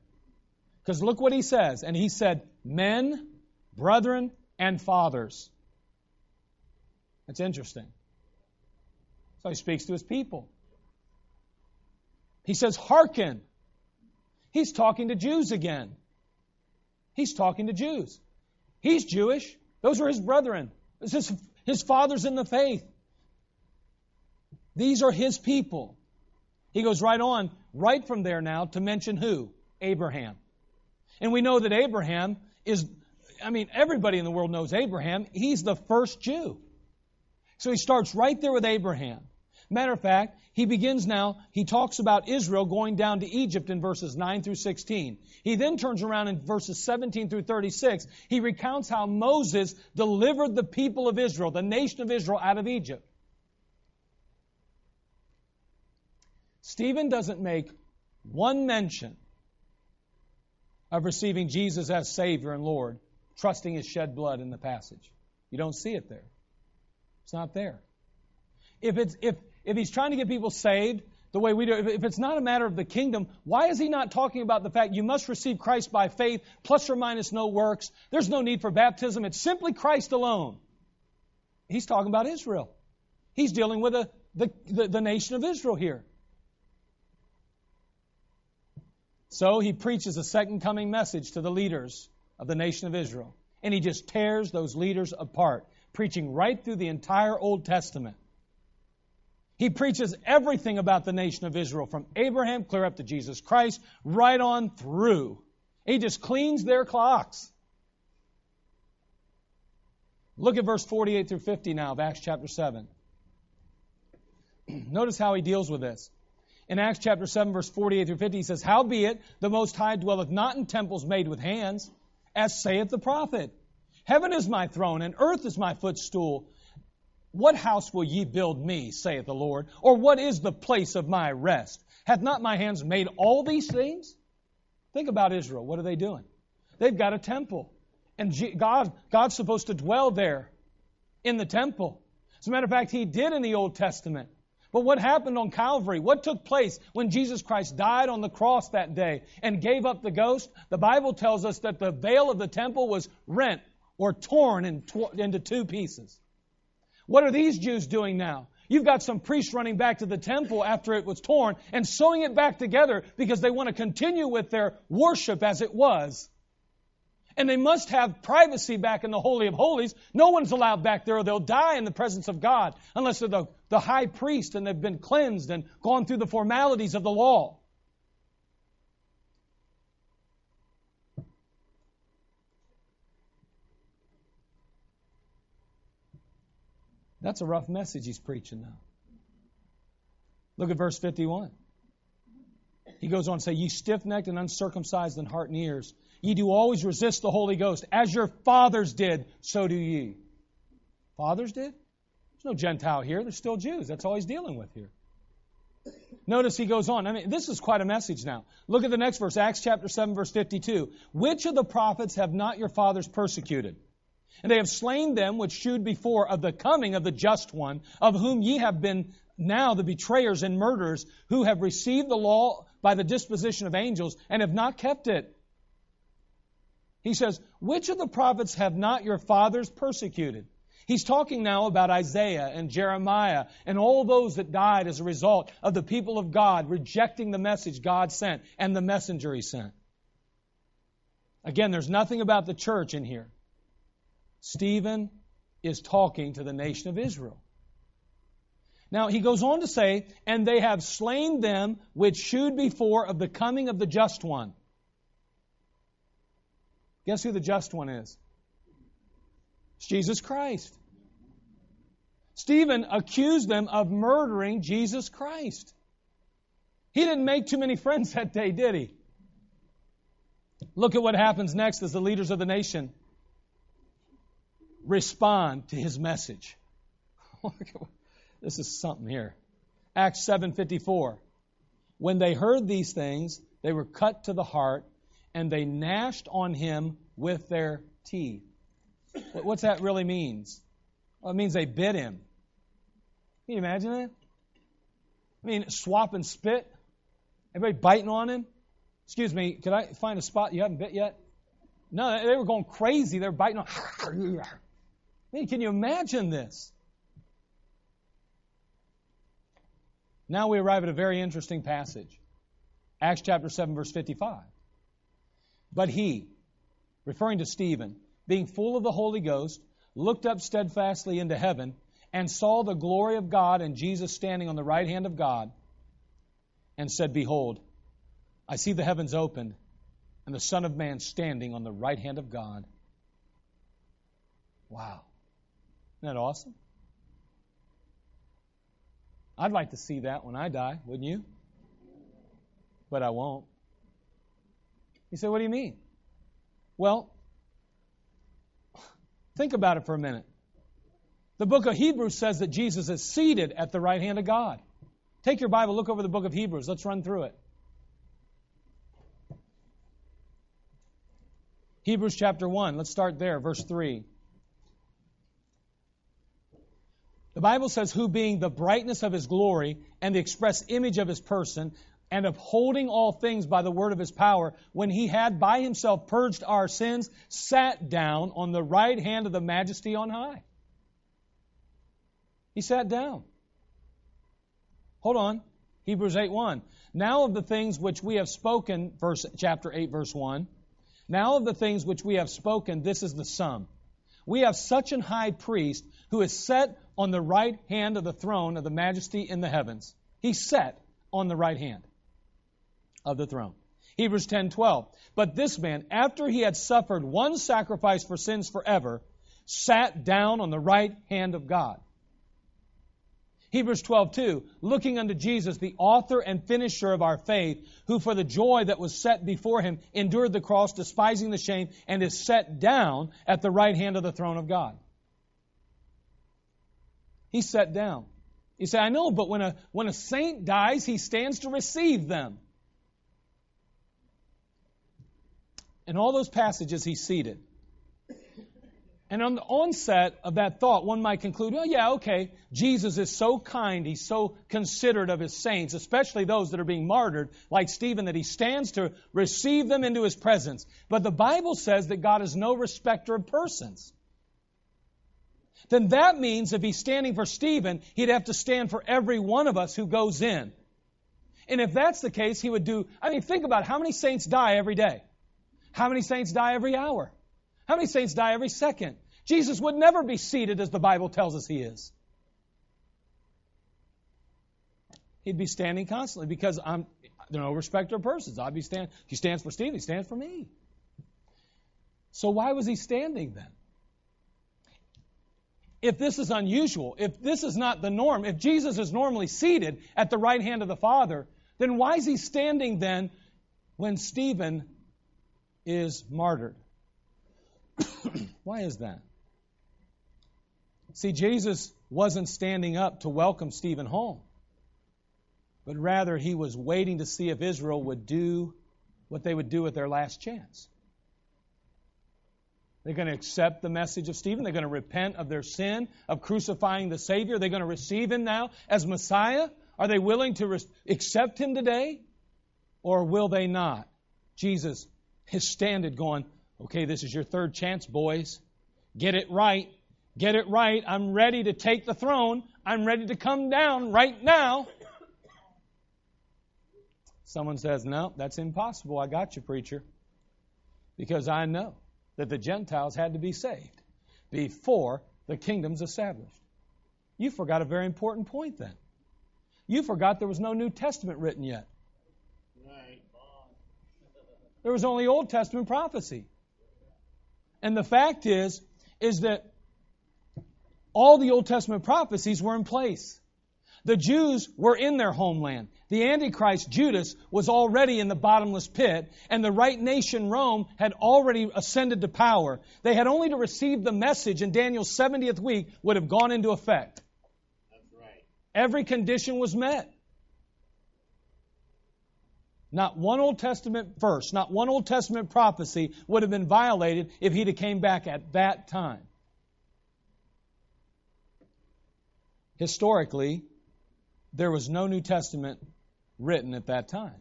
Because look what he says. And he said, Men, brethren, and fathers. That's interesting. So he speaks to his people. He says, Hearken. He's talking to Jews again. He's talking to Jews. He's Jewish. Those are his brethren. This is his fathers in the faith. These are his people. He goes right on, right from there now, to mention who? Abraham. And we know that Abraham is, I mean, everybody in the world knows Abraham. He's the first Jew. So he starts right there with Abraham. Matter of fact, he begins now, he talks about Israel going down to Egypt in verses 9 through 16. He then turns around in verses 17 through 36. He recounts how Moses delivered the people of Israel, the nation of Israel, out of Egypt. Stephen doesn't make one mention of receiving Jesus as Savior and Lord, trusting His shed blood in the passage. You don't see it there. It's not there. If it's if if he's trying to get people saved the way we do, if it's not a matter of the kingdom, why is he not talking about the fact you must receive Christ by faith, plus or minus no works? There's no need for baptism. It's simply Christ alone. He's talking about Israel. He's dealing with a, the, the, the nation of Israel here. So he preaches a second coming message to the leaders of the nation of Israel. And he just tears those leaders apart, preaching right through the entire Old Testament. He preaches everything about the nation of Israel from Abraham clear up to Jesus Christ, right on through. He just cleans their clocks. Look at verse 48 through 50 now of Acts chapter 7. Notice how he deals with this. In Acts chapter 7, verse 48 through 50, he says, Howbeit the Most High dwelleth not in temples made with hands, as saith the prophet. Heaven is my throne, and earth is my footstool. What house will ye build me, saith the Lord? Or what is the place of my rest? Hath not my hands made all these things? Think about Israel. What are they doing? They've got a temple. And God, God's supposed to dwell there in the temple. As a matter of fact, He did in the Old Testament. But what happened on Calvary? What took place when Jesus Christ died on the cross that day and gave up the ghost? The Bible tells us that the veil of the temple was rent or torn into two pieces. What are these Jews doing now? You've got some priests running back to the temple after it was torn and sewing it back together because they want to continue with their worship as it was. And they must have privacy back in the Holy of Holies. No one's allowed back there or they'll die in the presence of God unless they're the, the high priest and they've been cleansed and gone through the formalities of the law. That's a rough message he's preaching now. Look at verse 51. He goes on to say, Ye stiff necked and uncircumcised in heart and ears, ye do always resist the Holy Ghost, as your fathers did, so do ye. Fathers did? There's no Gentile here. They're still Jews. That's all he's dealing with here. Notice he goes on. I mean, this is quite a message now. Look at the next verse, Acts chapter 7, verse 52. Which of the prophets have not your fathers persecuted? And they have slain them which shewed before of the coming of the just one, of whom ye have been now the betrayers and murderers, who have received the law by the disposition of angels and have not kept it. He says, Which of the prophets have not your fathers persecuted? He's talking now about Isaiah and Jeremiah and all those that died as a result of the people of God rejecting the message God sent and the messenger he sent. Again, there's nothing about the church in here. Stephen is talking to the nation of Israel. Now he goes on to say, and they have slain them which shewed before of the coming of the just one. Guess who the just one is? It's Jesus Christ. Stephen accused them of murdering Jesus Christ. He didn't make too many friends that day, did he? Look at what happens next as the leaders of the nation respond to his message. this is something here. Acts 7:54. When they heard these things, they were cut to the heart and they gnashed on him with their teeth. What's that really means? Well, it means they bit him. Can you imagine that? I mean, swap and spit. Everybody biting on him. Excuse me, could I find a spot you haven't bit yet? No, they were going crazy. They were biting on. I mean, can you imagine this? Now we arrive at a very interesting passage. Acts chapter 7, verse 55. But he, referring to Stephen, being full of the Holy Ghost, looked up steadfastly into heaven and saw the glory of God and Jesus standing on the right hand of God, and said, Behold, I see the heavens opened and the Son of Man standing on the right hand of God. Wow. Isn't that awesome? I'd like to see that when I die, wouldn't you? But I won't. You say, what do you mean? Well, think about it for a minute. The book of Hebrews says that Jesus is seated at the right hand of God. Take your Bible, look over the book of Hebrews. Let's run through it. Hebrews chapter 1, let's start there, verse 3. The Bible says, Who being the brightness of his glory and the express image of his person, and upholding all things by the word of his power, when he had by himself purged our sins, sat down on the right hand of the majesty on high. He sat down. Hold on. Hebrews 8 1. Now of the things which we have spoken, verse chapter 8, verse 1. Now of the things which we have spoken, this is the sum. We have such an high priest who is set on the right hand of the throne of the majesty in the heavens. He's set on the right hand of the throne. Hebrews 10:12. But this man, after he had suffered one sacrifice for sins forever, sat down on the right hand of God. Hebrews 12:2. Looking unto Jesus, the author and finisher of our faith, who for the joy that was set before him endured the cross, despising the shame, and is set down at the right hand of the throne of God. He sat down. You say, I know, but when a, when a saint dies, he stands to receive them. In all those passages, he's seated. And on the onset of that thought, one might conclude, oh, yeah, okay, Jesus is so kind, he's so considerate of his saints, especially those that are being martyred, like Stephen, that he stands to receive them into his presence. But the Bible says that God is no respecter of persons. Then that means if he's standing for Stephen, he'd have to stand for every one of us who goes in. And if that's the case, he would do, I mean, think about how many saints die every day? How many saints die every hour? How many saints die every second? Jesus would never be seated as the Bible tells us he is. He'd be standing constantly because I'm there are no respecter of persons. I'd be stand, he stands for Steve, he stands for me. So why was he standing then? If this is unusual, if this is not the norm, if Jesus is normally seated at the right hand of the Father, then why is he standing then when Stephen is martyred? Why is that? See, Jesus wasn't standing up to welcome Stephen home, but rather he was waiting to see if Israel would do what they would do with their last chance. They're going to accept the message of Stephen. They're going to repent of their sin of crucifying the Savior. They're going to receive him now as Messiah. Are they willing to re- accept him today? Or will they not? Jesus is standing going, Okay, this is your third chance, boys. Get it right. Get it right. I'm ready to take the throne. I'm ready to come down right now. Someone says, No, that's impossible. I got you, preacher. Because I know that the Gentiles had to be saved before the kingdom's established. You forgot a very important point then. You forgot there was no New Testament written yet. There was only Old Testament prophecy. And the fact is, is that all the Old Testament prophecies were in place. The Jews were in their homeland. The Antichrist, Judas, was already in the bottomless pit, and the right nation, Rome, had already ascended to power. They had only to receive the message, and Daniel's 70th week would have gone into effect. That's right. Every condition was met. Not one Old Testament verse, not one Old Testament prophecy would have been violated if he'd have came back at that time. Historically, there was no New Testament written at that time.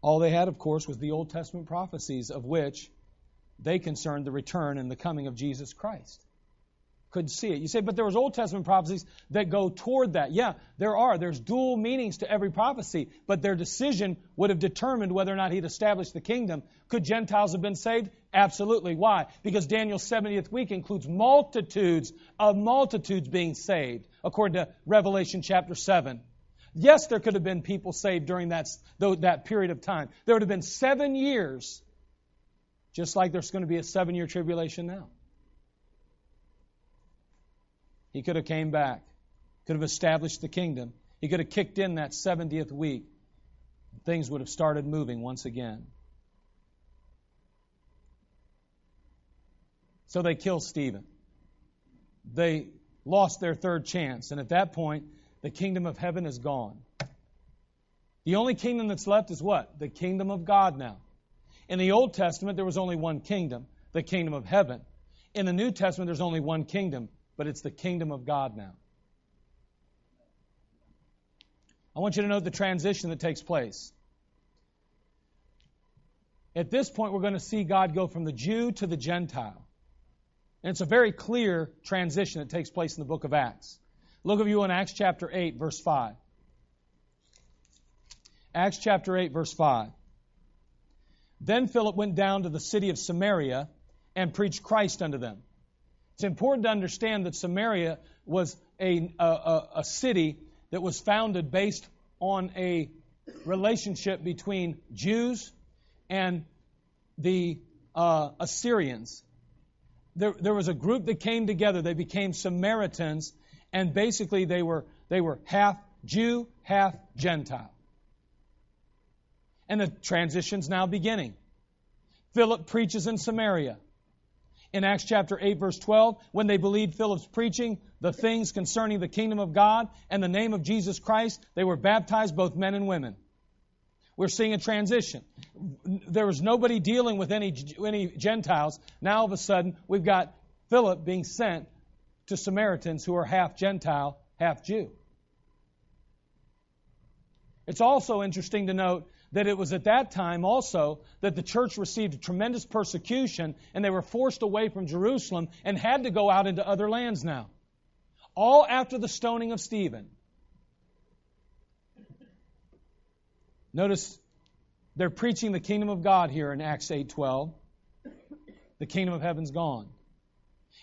All they had, of course, was the Old Testament prophecies, of which they concerned the return and the coming of Jesus Christ could see it. You say, but there was Old Testament prophecies that go toward that. Yeah, there are. There's dual meanings to every prophecy, but their decision would have determined whether or not he'd established the kingdom. Could Gentiles have been saved? Absolutely. Why? Because Daniel's 70th week includes multitudes of multitudes being saved, according to Revelation chapter 7. Yes, there could have been people saved during that, that period of time. There would have been seven years, just like there's going to be a seven year tribulation now. He could have came back, could have established the kingdom. He could have kicked in that 70th week. Things would have started moving once again. So they kill Stephen. They lost their third chance, and at that point, the kingdom of heaven is gone. The only kingdom that's left is what? The kingdom of God now. In the Old Testament, there was only one kingdom, the kingdom of heaven. In the New Testament, there's only one kingdom, but it's the kingdom of God now. I want you to note the transition that takes place. At this point, we're going to see God go from the Jew to the Gentile. And it's a very clear transition that takes place in the book of Acts. Look at you in Acts chapter 8, verse 5. Acts chapter 8, verse 5. Then Philip went down to the city of Samaria and preached Christ unto them. It's important to understand that Samaria was a, a, a city that was founded based on a relationship between Jews and the uh, Assyrians. There, there was a group that came together. They became Samaritans, and basically they were they were half Jew, half Gentile. And the transition's now beginning. Philip preaches in Samaria in Acts chapter 8, verse 12, when they believed Philip's preaching the things concerning the kingdom of God and the name of Jesus Christ, they were baptized, both men and women. We're seeing a transition. There was nobody dealing with any, any Gentiles. Now, all of a sudden, we've got Philip being sent to Samaritans who are half Gentile, half Jew. It's also interesting to note that it was at that time also that the church received a tremendous persecution and they were forced away from Jerusalem and had to go out into other lands now. All after the stoning of Stephen. Notice they're preaching the kingdom of God here in Acts 8:12. The kingdom of heaven's gone.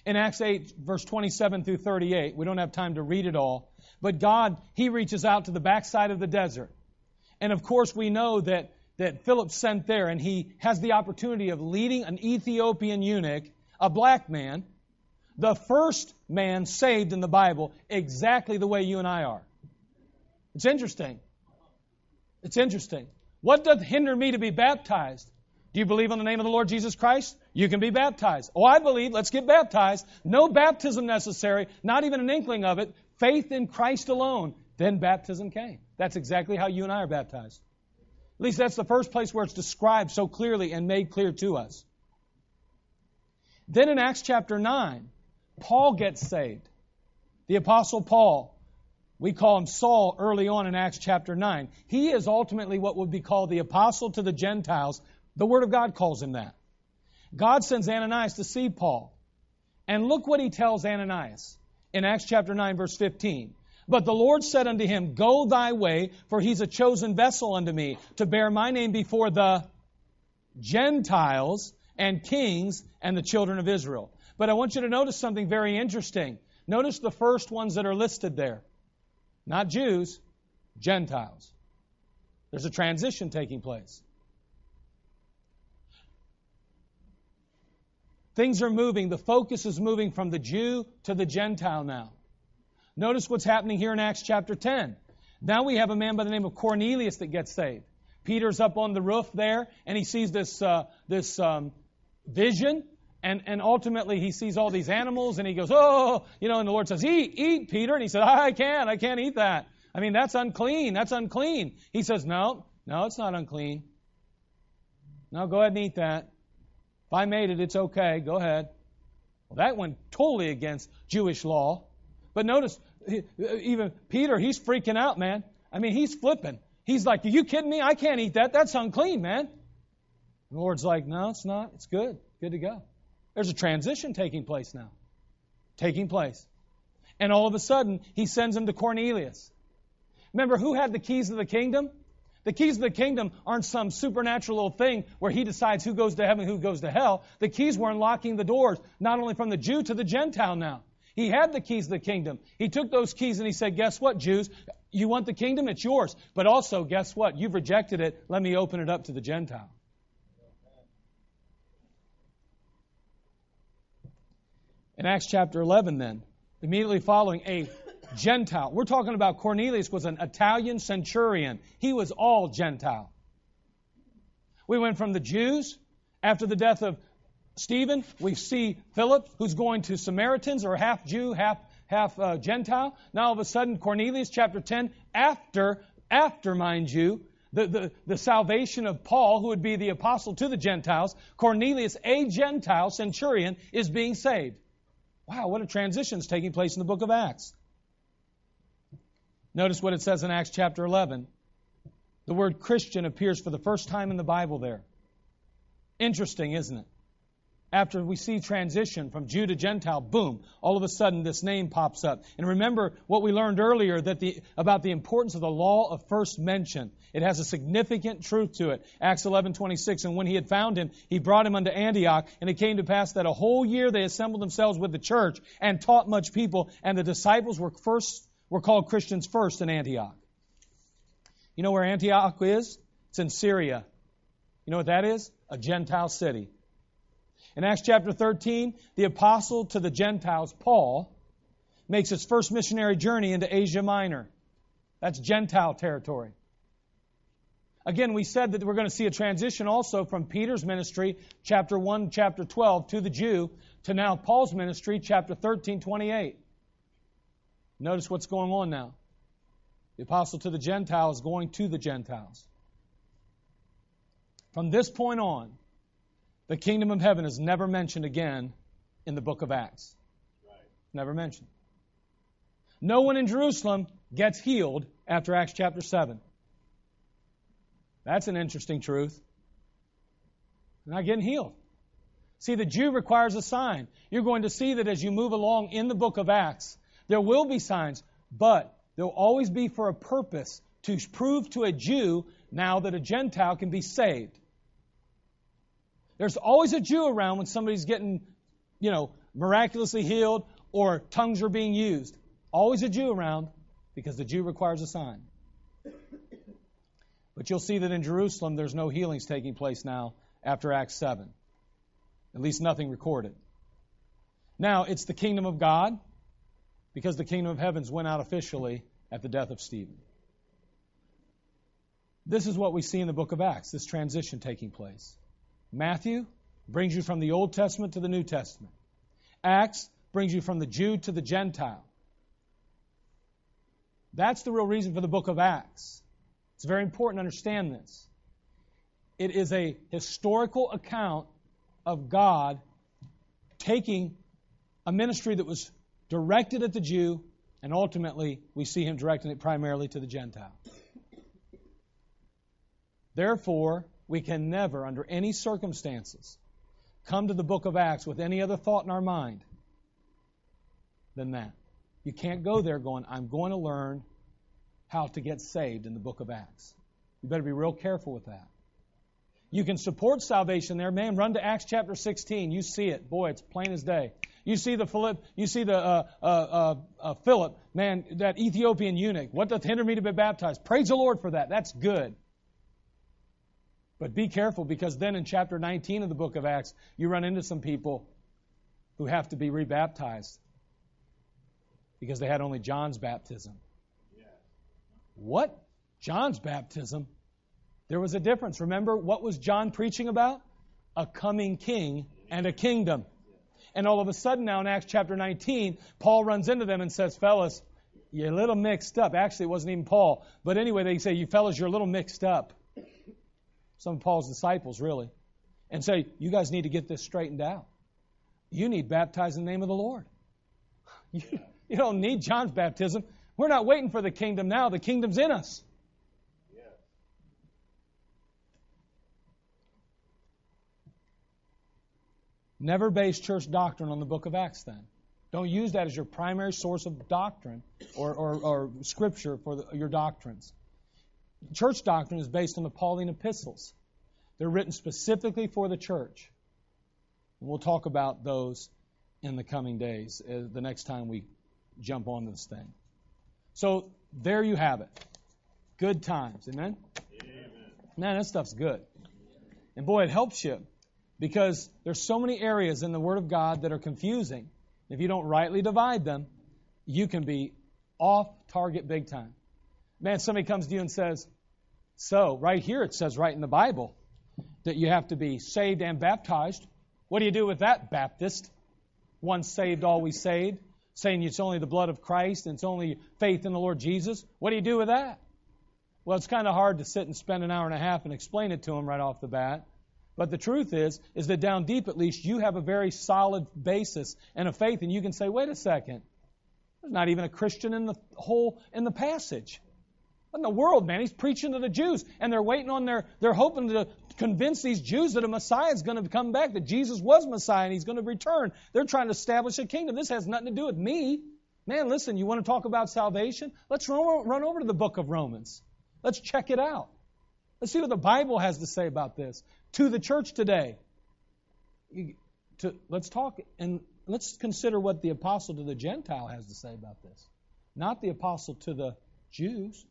In Acts 8 verse 27 through 38, we don't have time to read it all, but God, he reaches out to the backside of the desert and of course, we know that, that Philip sent there and he has the opportunity of leading an Ethiopian eunuch, a black man, the first man saved in the Bible, exactly the way you and I are. It's interesting. It's interesting. What doth hinder me to be baptized? Do you believe on the name of the Lord Jesus Christ? You can be baptized. Oh, I believe. Let's get baptized. No baptism necessary, not even an inkling of it. Faith in Christ alone. Then baptism came. That's exactly how you and I are baptized. At least that's the first place where it's described so clearly and made clear to us. Then in Acts chapter 9, Paul gets saved. The Apostle Paul, we call him Saul early on in Acts chapter 9. He is ultimately what would be called the Apostle to the Gentiles. The Word of God calls him that. God sends Ananias to see Paul. And look what he tells Ananias in Acts chapter 9, verse 15. But the Lord said unto him, Go thy way, for he's a chosen vessel unto me, to bear my name before the Gentiles and kings and the children of Israel. But I want you to notice something very interesting. Notice the first ones that are listed there. Not Jews, Gentiles. There's a transition taking place. Things are moving. The focus is moving from the Jew to the Gentile now. Notice what's happening here in Acts chapter 10. Now we have a man by the name of Cornelius that gets saved. Peter's up on the roof there, and he sees this uh, this um, vision, and and ultimately he sees all these animals, and he goes, oh, you know, and the Lord says, eat, eat, Peter, and he said, I can't, I can't eat that. I mean, that's unclean, that's unclean. He says, no, no, it's not unclean. No, go ahead and eat that. If I made it, it's okay. Go ahead. Well, that went totally against Jewish law. But notice, even Peter, he's freaking out, man. I mean, he's flipping. He's like, Are you kidding me? I can't eat that. That's unclean, man. The Lord's like, No, it's not. It's good. Good to go. There's a transition taking place now. Taking place. And all of a sudden, he sends him to Cornelius. Remember, who had the keys of the kingdom? The keys of the kingdom aren't some supernatural little thing where he decides who goes to heaven, who goes to hell. The keys were unlocking the doors, not only from the Jew to the Gentile now. He had the keys of the kingdom. He took those keys and he said, Guess what, Jews? You want the kingdom? It's yours. But also, guess what? You've rejected it. Let me open it up to the Gentile. In Acts chapter 11, then, immediately following a Gentile. We're talking about Cornelius was an Italian centurion. He was all Gentile. We went from the Jews after the death of Stephen. We see Philip, who's going to Samaritans, or half Jew, half half uh, Gentile. Now all of a sudden, Cornelius chapter 10, after after mind you, the, the, the salvation of Paul, who would be the apostle to the Gentiles, Cornelius, a Gentile centurion, is being saved. Wow, what a transition is taking place in the book of Acts. Notice what it says in Acts chapter 11. The word Christian appears for the first time in the Bible there. Interesting, isn't it? After we see transition from Jew to Gentile, boom, all of a sudden this name pops up. And remember what we learned earlier that the, about the importance of the law of first mention. It has a significant truth to it. Acts 11:26 and when he had found him he brought him unto Antioch and it came to pass that a whole year they assembled themselves with the church and taught much people and the disciples were first were called Christians first in Antioch. You know where Antioch is? It's in Syria. You know what that is? A Gentile city. In Acts chapter 13, the apostle to the Gentiles, Paul, makes his first missionary journey into Asia Minor. That's Gentile territory. Again, we said that we're going to see a transition also from Peter's ministry, chapter 1, chapter 12, to the Jew, to now Paul's ministry, chapter 13, 28. Notice what's going on now. The apostle to the Gentiles going to the Gentiles. From this point on, the kingdom of heaven is never mentioned again in the book of Acts. Never mentioned. No one in Jerusalem gets healed after Acts chapter 7. That's an interesting truth. They're not getting healed. See, the Jew requires a sign. You're going to see that as you move along in the book of Acts, there will be signs, but they'll always be for a purpose to prove to a Jew now that a Gentile can be saved. There's always a Jew around when somebody's getting, you know, miraculously healed or tongues are being used. Always a Jew around because the Jew requires a sign. But you'll see that in Jerusalem there's no healings taking place now after Acts 7. At least nothing recorded. Now, it's the kingdom of God because the kingdom of heavens went out officially at the death of Stephen. This is what we see in the book of Acts, this transition taking place. Matthew brings you from the Old Testament to the New Testament. Acts brings you from the Jew to the Gentile. That's the real reason for the book of Acts. It's very important to understand this. It is a historical account of God taking a ministry that was directed at the Jew, and ultimately we see him directing it primarily to the Gentile. Therefore, we can never, under any circumstances, come to the book of Acts with any other thought in our mind than that. You can't go there going, I'm going to learn how to get saved in the book of Acts. You better be real careful with that. You can support salvation there. Man, run to Acts chapter 16. You see it. Boy, it's plain as day. You see the Philip, you see the uh, uh, uh, uh, Philip, man, that Ethiopian eunuch. What doth hinder me to be baptized? Praise the Lord for that. That's good. But be careful because then in chapter 19 of the book of Acts, you run into some people who have to be rebaptized because they had only John's baptism. What? John's baptism? There was a difference. Remember, what was John preaching about? A coming king and a kingdom. And all of a sudden, now in Acts chapter 19, Paul runs into them and says, Fellas, you're a little mixed up. Actually, it wasn't even Paul. But anyway, they say, You fellas, you're a little mixed up some of Paul's disciples, really, and say, You guys need to get this straightened out. You need baptized in the name of the Lord. You, you don't need John's baptism. We're not waiting for the kingdom now, the kingdom's in us. Never base church doctrine on the book of Acts then. Don't use that as your primary source of doctrine or, or, or scripture for the, your doctrines. Church doctrine is based on the Pauline epistles. They're written specifically for the church. And we'll talk about those in the coming days, uh, the next time we jump on this thing. So there you have it. Good times. Amen? Amen? Man, that stuff's good. And boy, it helps you because there's so many areas in the Word of God that are confusing. If you don't rightly divide them, you can be off target big time. Man, somebody comes to you and says, So, right here it says right in the Bible that you have to be saved and baptized. What do you do with that, Baptist? Once saved, always saved. Saying it's only the blood of Christ and it's only faith in the Lord Jesus. What do you do with that? Well, it's kind of hard to sit and spend an hour and a half and explain it to them right off the bat. But the truth is, is that down deep at least you have a very solid basis and a faith, and you can say, wait a second, there's not even a Christian in the whole in the passage. What in the world, man? He's preaching to the Jews, and they're waiting on their, they're hoping to convince these Jews that a Messiah is going to come back, that Jesus was Messiah and he's going to return. They're trying to establish a kingdom. This has nothing to do with me. Man, listen, you want to talk about salvation? Let's run, run over to the book of Romans. Let's check it out. Let's see what the Bible has to say about this to the church today. To, let's talk and let's consider what the apostle to the Gentile has to say about this. Not the apostle to the Jews.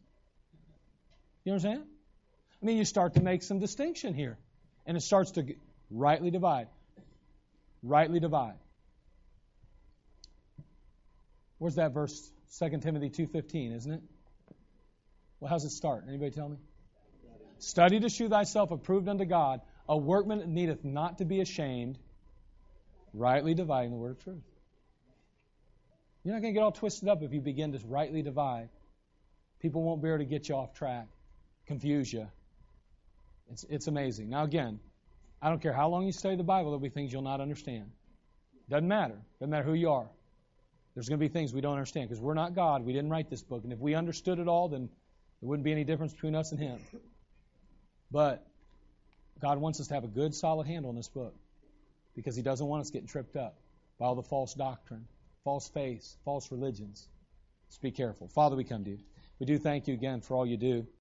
You understand? I mean, you start to make some distinction here. And it starts to rightly divide. Rightly divide. Where's that verse? 2 Timothy 2.15, isn't it? Well, how's it start? Anybody tell me? Study to shew thyself approved unto God, a workman that needeth not to be ashamed, rightly dividing the word of truth. You're not going to get all twisted up if you begin to rightly divide. People won't be able to get you off track confuse you. It's, it's amazing. Now, again, I don't care how long you study the Bible, there'll be things you'll not understand. Doesn't matter. Doesn't matter who you are. There's going to be things we don't understand because we're not God. We didn't write this book. And if we understood it all, then there wouldn't be any difference between us and Him. But God wants us to have a good, solid handle on this book because He doesn't want us getting tripped up by all the false doctrine, false faiths, false religions. Just be careful. Father, we come to you. We do thank you again for all you do.